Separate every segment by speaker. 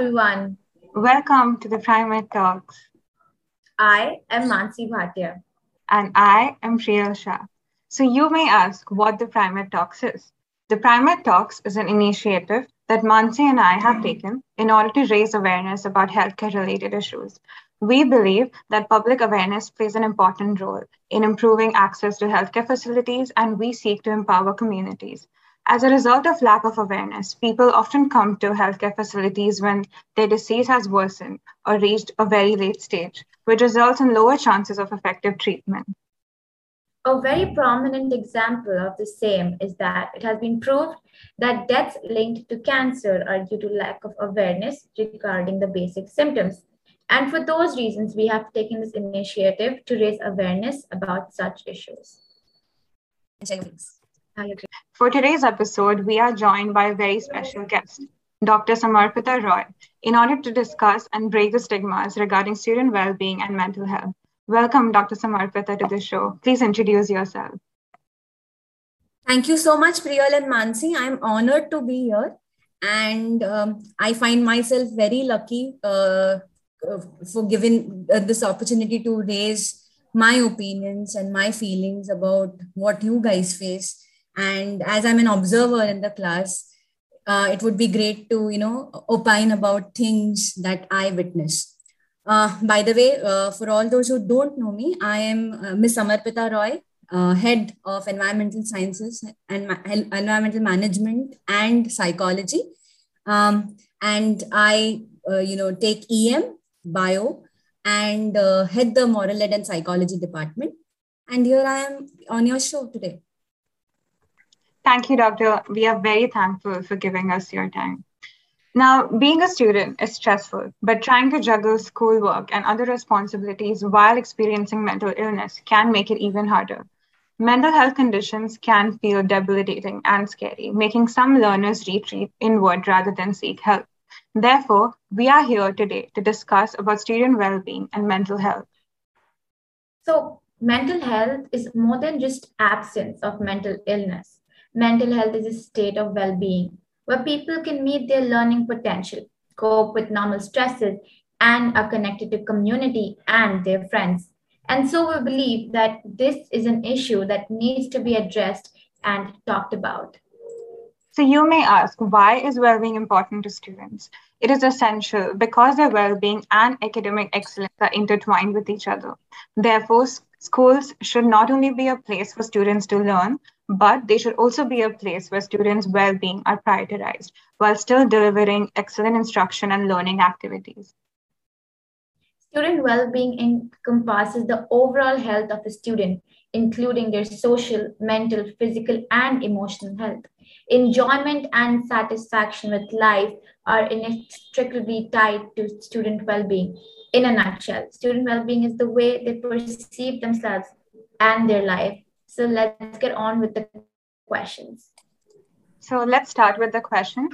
Speaker 1: everyone.
Speaker 2: Welcome to the Prime Med Talks.
Speaker 1: I am Mansi Bhatia.
Speaker 2: And I am Priyal Shah. So you may ask what the Prime Med Talks is. The Prime Med Talks is an initiative that Mansi and I have taken in order to raise awareness about healthcare related issues. We believe that public awareness plays an important role in improving access to healthcare facilities, and we seek to empower communities. As a result of lack of awareness, people often come to healthcare facilities when their disease has worsened or reached a very late stage, which results in lower chances of effective treatment.
Speaker 1: A very prominent example of the same is that it has been proved that deaths linked to cancer are due to lack of awareness regarding the basic symptoms. And for those reasons, we have taken this initiative to raise awareness about such issues.
Speaker 2: For today's episode, we are joined by a very special guest, Dr. Samarpita Roy, in order to discuss and break the stigmas regarding student well-being and mental health. Welcome, Dr. Samarpita, to the show. Please introduce yourself.
Speaker 3: Thank you so much, Priyal and Mansi. I'm honored to be here. And um, I find myself very lucky uh, for giving uh, this opportunity to raise my opinions and my feelings about what you guys face and as i'm an observer in the class uh, it would be great to you know opine about things that i witness uh, by the way uh, for all those who don't know me i am uh, miss samarpita roy uh, head of environmental sciences and ma- environmental management and psychology. Um, and i uh, you know take em bio and head the moral ed and psychology department. And here i am on your show today
Speaker 2: Thank you, Doctor. We are very thankful for giving us your time. Now, being a student is stressful, but trying to juggle schoolwork and other responsibilities while experiencing mental illness can make it even harder. Mental health conditions can feel debilitating and scary, making some learners retreat inward rather than seek help. Therefore, we are here today to discuss about student well-being and mental health.
Speaker 1: So, mental health is more than just absence of mental illness mental health is a state of well being where people can meet their learning potential, cope with normal stresses, and are connected to community and their friends. And so we believe that this is an issue that needs to be addressed and talked about.
Speaker 2: So you may ask, why is well-being important to students? It is essential because their well-being and academic excellence are intertwined with each other. Therefore, schools should not only be a place for students to learn, but they should also be a place where students' well-being are prioritized while still delivering excellent instruction and learning activities.
Speaker 1: Student well-being encompasses the overall health of a student, including their social, mental, physical, and emotional health. Enjoyment and satisfaction with life are inextricably tied to student well-being. In a nutshell, student well-being is the way they perceive themselves and their life so let's get on with the questions.
Speaker 2: So let's start with the question.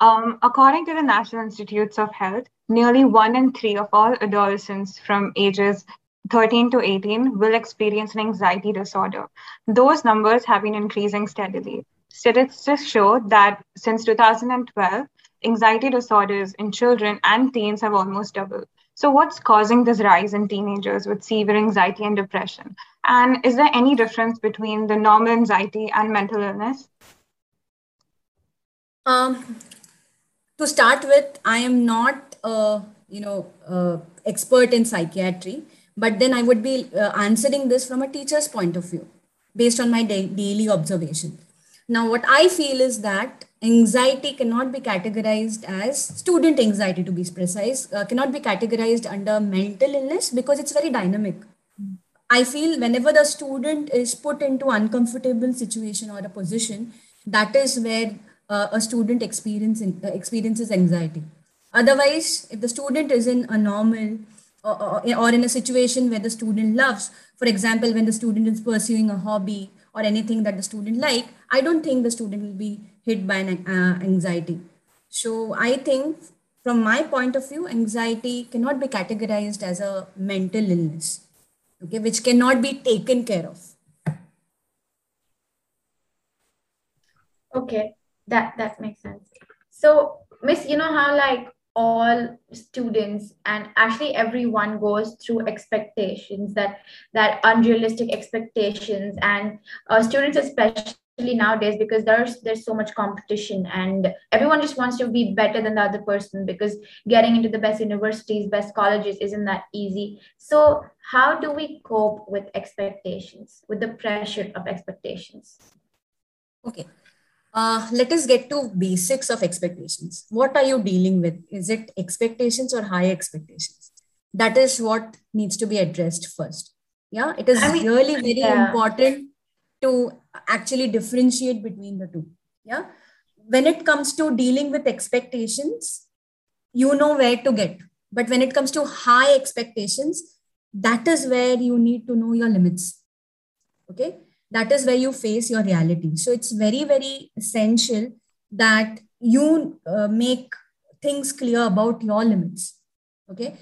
Speaker 2: Um, according to the National Institutes of Health, nearly one in three of all adolescents from ages 13 to 18 will experience an anxiety disorder. Those numbers have been increasing steadily. Statistics show that since 2012, anxiety disorders in children and teens have almost doubled. So, what's causing this rise in teenagers with severe anxiety and depression? And is there any difference between the normal anxiety and mental illness?
Speaker 3: Um, to start with, I am not, uh, you know, uh, expert in psychiatry, but then I would be uh, answering this from a teacher's point of view, based on my da- daily observation. Now, what I feel is that anxiety cannot be categorized as student anxiety to be precise uh, cannot be categorized under mental illness because it's very dynamic. I feel whenever the student is put into uncomfortable situation or a position that is where uh, a student experience uh, experiences anxiety. Otherwise if the student is in a normal or, or, or in a situation where the student loves for example when the student is pursuing a hobby or anything that the student like i don't think the student will be hit by an, uh, anxiety. So I think from my point of view, anxiety cannot be categorized as a mental illness, okay, which cannot be taken care of.
Speaker 1: Okay, that that makes sense. So, Miss, you know how like all students and actually everyone goes through expectations that that unrealistic expectations. And uh, students especially nowadays because there's there's so much competition and everyone just wants to be better than the other person because getting into the best universities best colleges isn't that easy. So how do we cope with expectations with the pressure of expectations?
Speaker 3: Okay uh, let us get to basics of expectations what are you dealing with is it expectations or high expectations that is what needs to be addressed first yeah it is I mean, really very yeah. important to actually differentiate between the two. Yeah. When it comes to dealing with expectations, you know where to get. But when it comes to high expectations, that is where you need to know your limits. Okay. That is where you face your reality. So it's very, very essential that you uh, make things clear about your limits. Okay.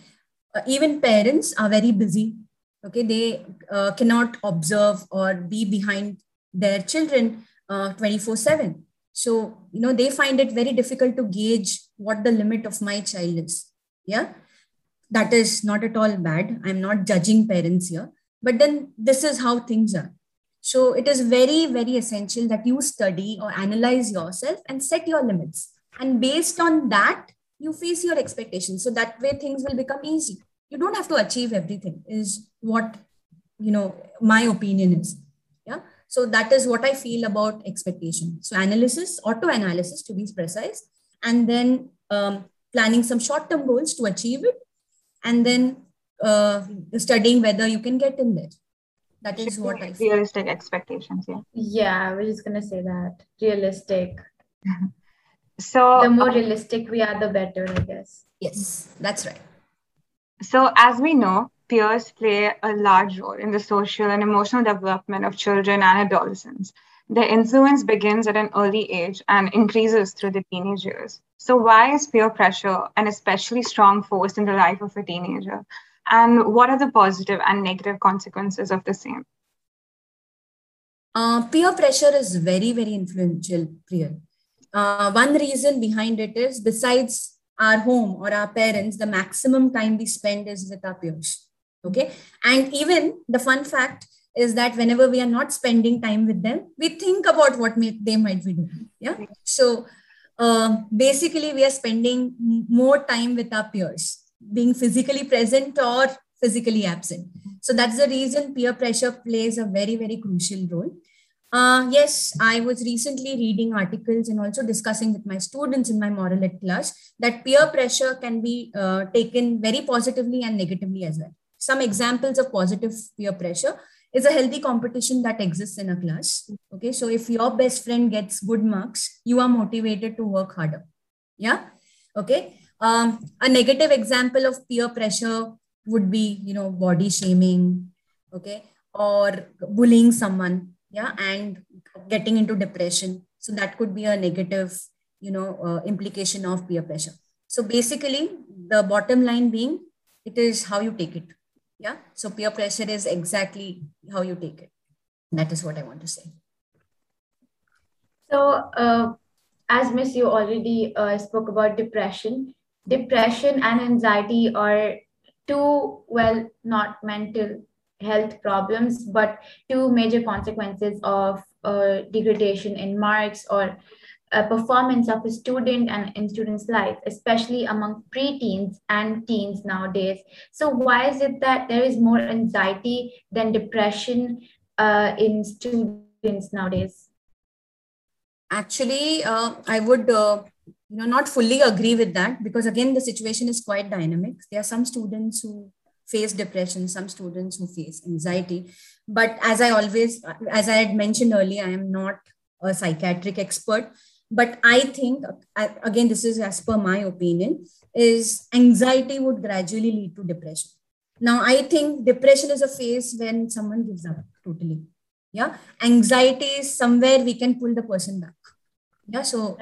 Speaker 3: Uh, even parents are very busy. Okay? They uh, cannot observe or be behind their children uh, 24 7 so you know they find it very difficult to gauge what the limit of my child is. Yeah? That is not at all bad. I'm not judging parents here. But then this is how things are so it is very very essential that you study or analyze yourself and set your limits. And based on that you face your expectations. So that way things will become easy. You don't have to achieve everything is what you know my opinion is. Yeah? So that is what i feel about expectation. So analysis auto analysis to be precise. And then um, planning some short term goals to achieve it. And then uh, studying whether you can get in there that is what i
Speaker 2: feel. realistic expectations yeah
Speaker 1: yeah i was just going to say that realistic so the more realistic we are the better i guess
Speaker 3: yes that's right
Speaker 2: so, as we know, peers play a large role in the social and emotional development of children and adolescents. Their influence begins at an early age and increases through the teenage years. So, why is peer pressure an especially strong force in the life of a teenager? And what are the positive and negative consequences of the same?
Speaker 3: Uh, peer pressure is very, very influential, Priya. Uh, one reason behind it is, besides our home or our parents, the maximum time we spend is with our peers. Okay. And even the fun fact is that whenever we are not spending time with them, we think about what may, they might be doing. Yeah. So uh, basically, we are spending more time with our peers, being physically present or physically absent. So that's the reason peer pressure plays a very, very crucial role. Uh, yes, I was recently reading articles and also discussing with my students in my moral ed class that peer pressure can be uh, taken very positively and negatively as well. Some examples of positive peer pressure is a healthy competition that exists in a class. Okay, so if your best friend gets good marks, you are motivated to work harder. Yeah, okay. Um, a negative example of peer pressure would be, you know, body shaming, okay, or bullying someone yeah and getting into depression. So that could be a negative you know uh, implication of peer pressure. So basically the bottom line being it is how you take it yeah? So peer pressure is exactly how you take it. That is what i want to say.
Speaker 1: So uh, as miss you already uh, spoke about depression depression and anxiety are two well not mental health problems, but two major consequences of uh, degradation in marks or performance of a student and in student's life, especially among preteens and teens nowadays. So why is it that there is more anxiety than depression uh, in students nowadays?
Speaker 3: Actually, uh, I would uh, you know not fully agree with that because again the situation is quite dynamic. There are some students who face depression, some students who face anxiety. But as I always, as I had mentioned earlier, I am not a psychiatric expert. But I think, again, this is as per my opinion, is anxiety would gradually lead to depression. Now, I think depression is a phase when someone gives up totally. Yeah. Anxiety is somewhere we can pull the person back. Yeah. So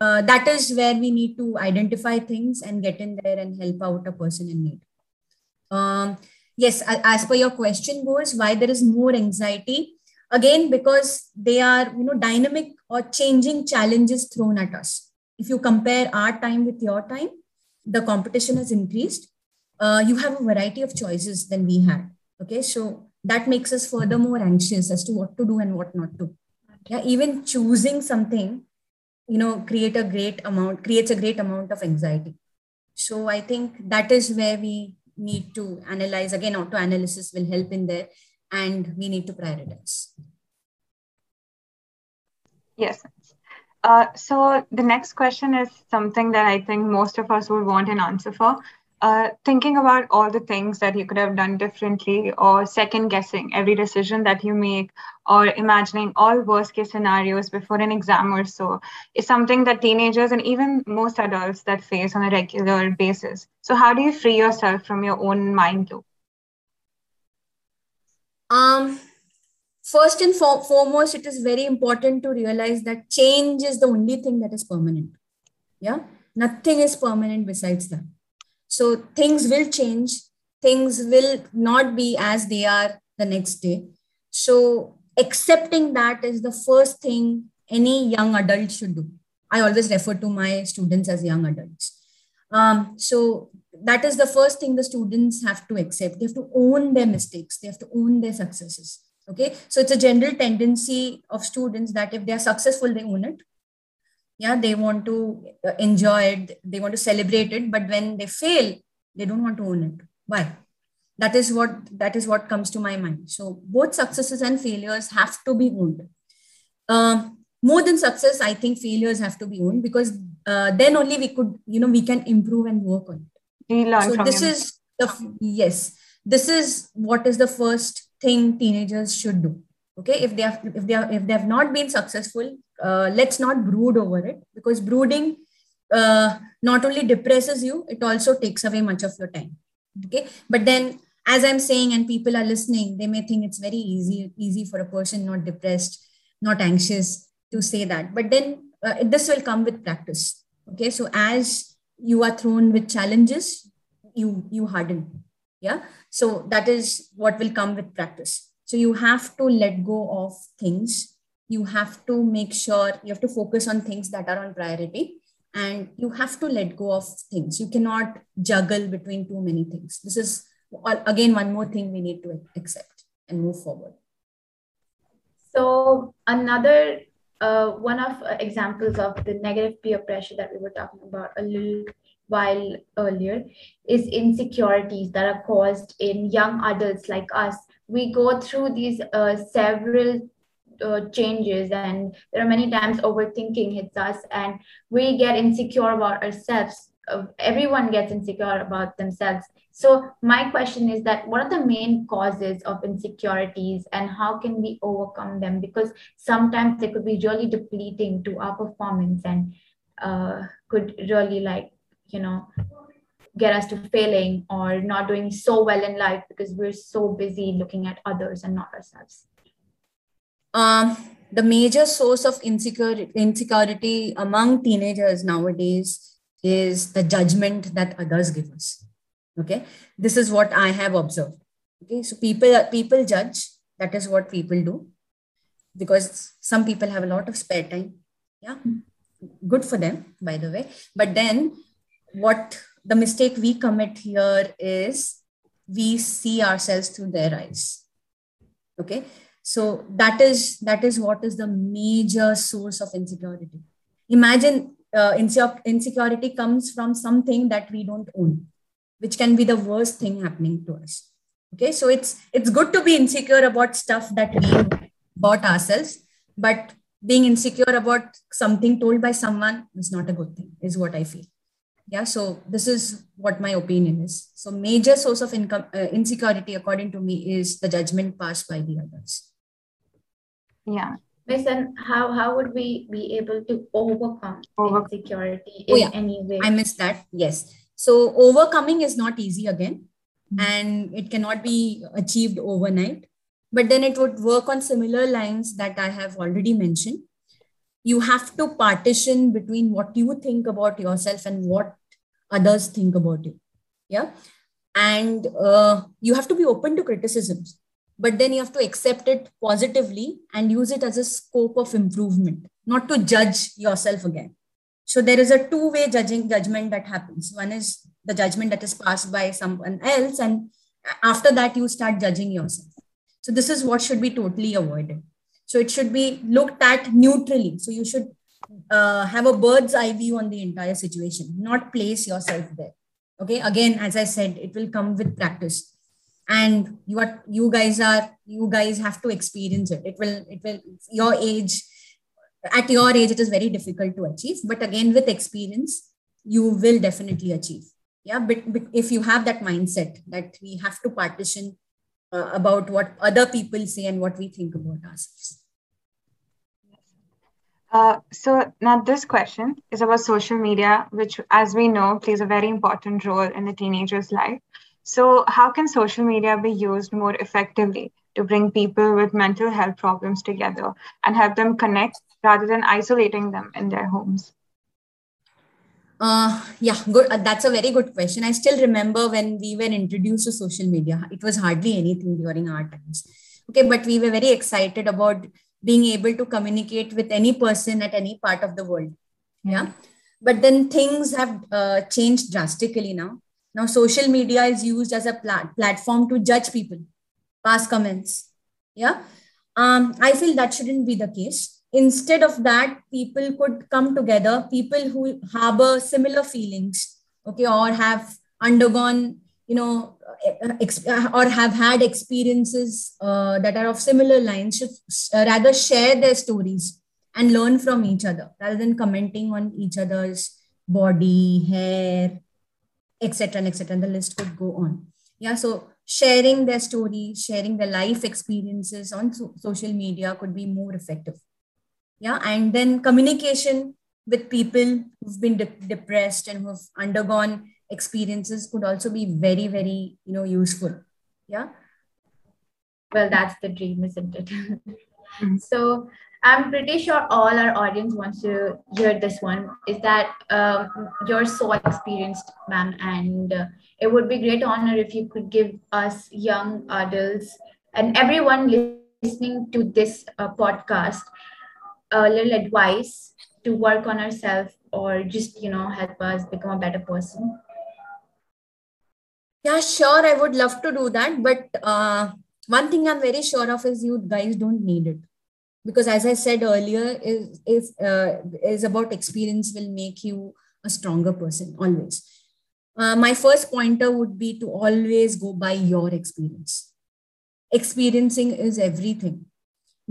Speaker 3: uh, that is where we need to identify things and get in there and help out a person in need. Um, yes, as per your question goes, why there is more anxiety? Again, because they are you know dynamic or changing challenges thrown at us. If you compare our time with your time, the competition has increased, uh, you have a variety of choices than we had. Okay, so that makes us further more anxious as to what to do and what not to. Yeah, even choosing something, you know, create a great amount creates a great amount of anxiety. So I think that is where we need to analyze again. Auto analysis will help in there, and we need to prioritize.
Speaker 2: Yes. Uh, so the next question is something that I think most of us would want an answer for. Uh, thinking about all the things that you could have done differently, or second guessing every decision that you make, or imagining all worst case scenarios before an exam or so, is something that teenagers and even most adults that face on a regular basis. So, how do you free yourself from your own mind loop?
Speaker 3: Um, first and for- foremost, it is very important to realize that change is the only thing that is permanent. Yeah, nothing is permanent besides that. So things will change, things will not be as they are the next day. So accepting that is the first thing any young adult should do. I always refer to my students as young adults. Um, so that is the first thing the students have to accept. They have to own their mistakes. They have to own their successes. Okay. So it's a general tendency of students that if they are successful, they own it yeah they want to uh, enjoy it they want to celebrate it but when they fail they don't want to own it. Why? That is what that is what comes to my mind. So both successes and failures have to be owned. Uh, more than success i think failures have to be owned because uh, then only we could you know we can improve and work on it. So this is the yes this is what is the first thing teenagers should do. Okay? If they have if they are if they have not been successful uh, let's not brood over it because brooding uh, not only depresses you it also takes away much of your time. Okay? But then as i'm saying and people are listening they may think it's very easy easy for a person not depressed not anxious to say that. But then uh, this will come with practice. Okay? So as you are thrown with challenges you you harden. Yeah? So that is what will come with practice. So you have to let go of things you have to make sure you have to focus on things that are on priority and you have to let go of things. You cannot juggle between too many things. This is again one more thing we need to accept and move forward.
Speaker 1: So another uh, one of uh, examples of the negative peer pressure that we were talking about a little while earlier is insecurities that are caused in young adults like us. We go through these uh, several uh, changes and there are many times overthinking hits us and we get insecure about ourselves. Uh, everyone gets insecure about themselves. So my question is that what are the main causes of insecurities and how can we overcome them? Because sometimes they could be really depleting to our performance and uh, could really like you know get us to failing or not doing so well in life because we're so busy looking at others and not ourselves
Speaker 3: um, the major source of insecurity, insecurity among teenagers nowadays is the judgment that others give us. Okay, this is what I have observed. Okay, so people people judge. That is what people do, because some people have a lot of spare time. Yeah, good for them, by the way. But then, what the mistake we commit here is we see ourselves through their eyes. Okay, so that is that is what is the major source of insecurity. Imagine uh, insecurity comes from something that we don't own which can be the worst thing happening to us. Okay so it's it's good to be insecure about stuff that we bought ourselves but being insecure about something told by someone is not a good thing is what i feel. Yeah so this is what my opinion is. So major source of income uh, insecurity according to me is the judgment passed by the others
Speaker 2: yeah
Speaker 1: Listen, how how would we be able to overcome Over- insecurity in oh, yeah. any way?
Speaker 3: I missed that. Yes. So overcoming is not easy again, mm-hmm. and it cannot be achieved overnight. But then it would work on similar lines that I have already mentioned. You have to partition between what you think about yourself and what others think about you. Yeah. And uh, you have to be open to criticisms but then you have to accept it positively and use it as a scope of improvement not to judge yourself again So there is a two-way judging judgment that happens. One is the judgment that is passed by someone else, and after that you start judging yourself. So this is what should be totally avoided. So it should be looked at neutrally. So you should uh, have a bird's eye view on the entire situation, not place yourself there. Okay. Again, as I said, it will come with practice and you are you guys are you guys have to experience it. It will it will your age at your age it is very difficult to achieve. But again with experience you will definitely achieve. Yeah but, but if you have that mindset that we have to partition uh, about what other people say and what we think about ourselves.
Speaker 2: Uh, so now this question is about social media, which, as we know, plays a very important role in a teenager's life. So, how can social media be used more effectively to bring people with mental health problems together and help them connect rather than isolating them in their homes?
Speaker 3: Uh, yeah, good. Uh, that's a very good question. I still remember when we were introduced to social media, it was hardly anything during our times. Okay, but we were very excited about being able to communicate with any person at any part of the world. Yeah. But then things have uh, changed drastically now now, social media is used as a plat- platform to judge people, pass comments. Yeah. Um, I feel that shouldn't be the case. Instead of that, people could come together, people who harbor similar feelings, okay, or have undergone, you know, ex- or have had experiences uh, that are of similar lines, should uh, rather share their stories and learn from each other rather than commenting on each other's body, hair, etc and etc and the list could go on. Yeah so sharing their stories sharing their life experiences on so- social media could be more effective. Yeah and then communication with people who've been de- depressed and who've undergone experiences could also be very very you know useful. Yeah.
Speaker 1: Well that's the dream isn't it? Mm-hmm. so I'm pretty sure all our audience wants to hear this one. Is that um, you're so experienced, ma'am, and uh, it would be great honor if you could give us young adults and everyone listening to this uh, podcast a little advice to work on ourselves or just you know help us become a better person.
Speaker 3: Yeah, sure. I would love to do that, but uh, one thing I'm very sure of is you guys don't need it because as i said earlier is is uh, is about experience will make you a stronger person always. Uh, my first pointer would be to always go by your experience. Experiencing is everything.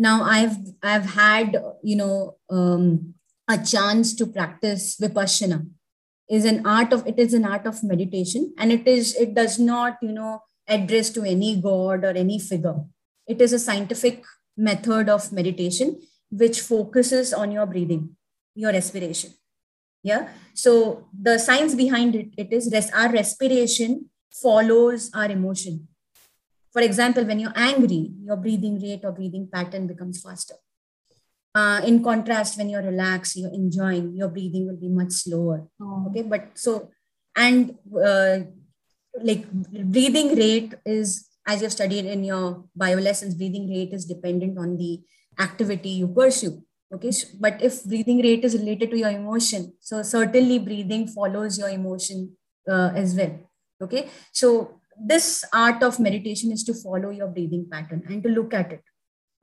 Speaker 3: Now i've i've had you know um, a chance to practice vipassana. Is an art of it is an art of meditation and it is it does not you know address to any god or any figure. It is a scientific method of meditation which focuses on your breathing your respiration. Yeah? So the science behind it, it is res- our respiration follows our emotion. For example when you're angry your breathing rate or breathing pattern becomes faster. Uh, in contrast when you're relaxed you're enjoying your breathing will be much slower. Oh. okay? But so and uh, like breathing rate is as you've studied in your bio lessons, breathing rate is dependent on the activity you pursue. Okay, but if breathing rate is related to your emotion, so certainly breathing follows your emotion uh, as well. Okay, so this art of meditation is to follow your breathing pattern and to look at it.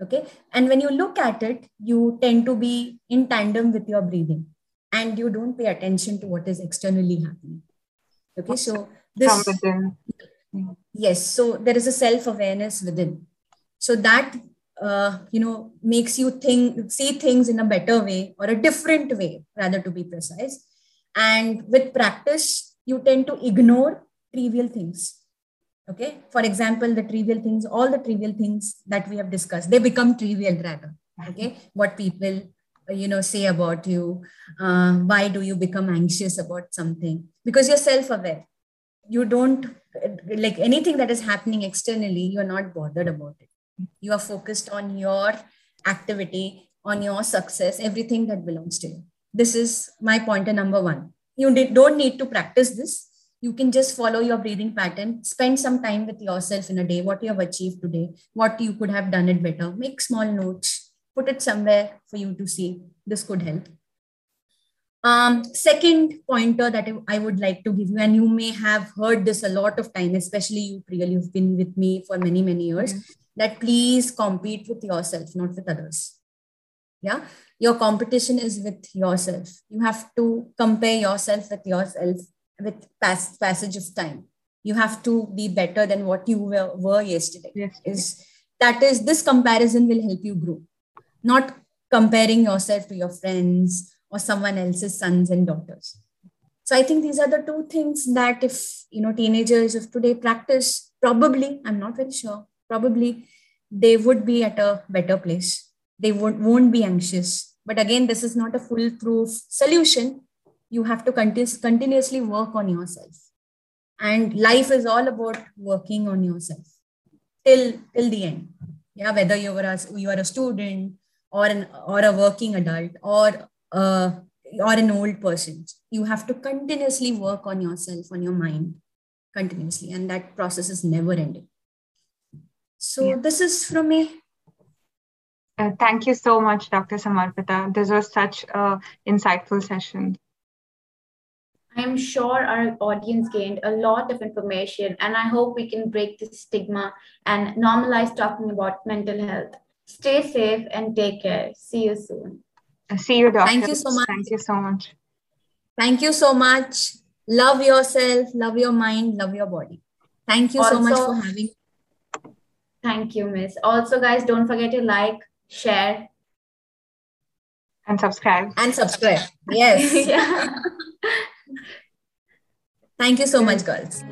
Speaker 3: Okay, and when you look at it, you tend to be in tandem with your breathing and you don't pay attention to what is externally happening. Okay, so this yes so there is a self awareness within. So that uh, you know makes you think see things in a better way or a different way rather to be precise. And with practice you tend to ignore trivial things. Okay? For example the trivial things all the trivial things that we have discussed they become trivial rather. Okay? What people you know say about you uh, why do you become anxious about something? Because you're self aware you don't like anything that is happening externally you're not bothered about it. You are focused on your activity on your success everything that belongs to you. This is my pointer number one. You don't need to practice this. You can just follow your breathing pattern. Spend some time with yourself in a day what you have achieved today what you could have done it better. Make small notes. Put it somewhere for you to see. This could help Um, second pointer that I would like to give you, and you may have heard this a lot of time, especially you, Priyal, you've been with me for many, many years, mm-hmm. that please compete with yourself, not with others. Yeah. Your competition is with yourself. You have to compare yourself with yourself with pass, passage of time. You have to be better than what you were, were yesterday.
Speaker 2: Yes.
Speaker 3: Is that is this comparison will help you grow, not comparing yourself to your friends or someone else's sons and daughters. So I think these are the two things that if you know teenagers of today practice, probably, I'm not very sure, probably they would be at a better place. They won't, won't be anxious. But again, this is not a foolproof solution. You have to continu- continuously work on yourself. And life is all about working on yourself till till the end. Yeah, whether you are a, you are a student or an or a working adult or uh, or an old person you have to continuously work on yourself on your mind continuously and that process is never ending so yeah. this is from me
Speaker 2: uh, thank you so much dr samarpita this was such an insightful session
Speaker 1: I'm sure our audience gained a lot of information, and I hope we can break the stigma and normalize talking about mental health. Stay safe and take care. See you soon.
Speaker 2: See you, doctor.
Speaker 3: Thank you so much.
Speaker 2: Thank you so much.
Speaker 3: Thank you so much. Love yourself, love your mind, love your body. Thank you also, so much for having.
Speaker 1: Thank you, Miss. Also, guys, don't forget to like, share,
Speaker 2: and subscribe.
Speaker 3: And subscribe. Yes.
Speaker 1: yeah.
Speaker 3: Thank you so much, girls.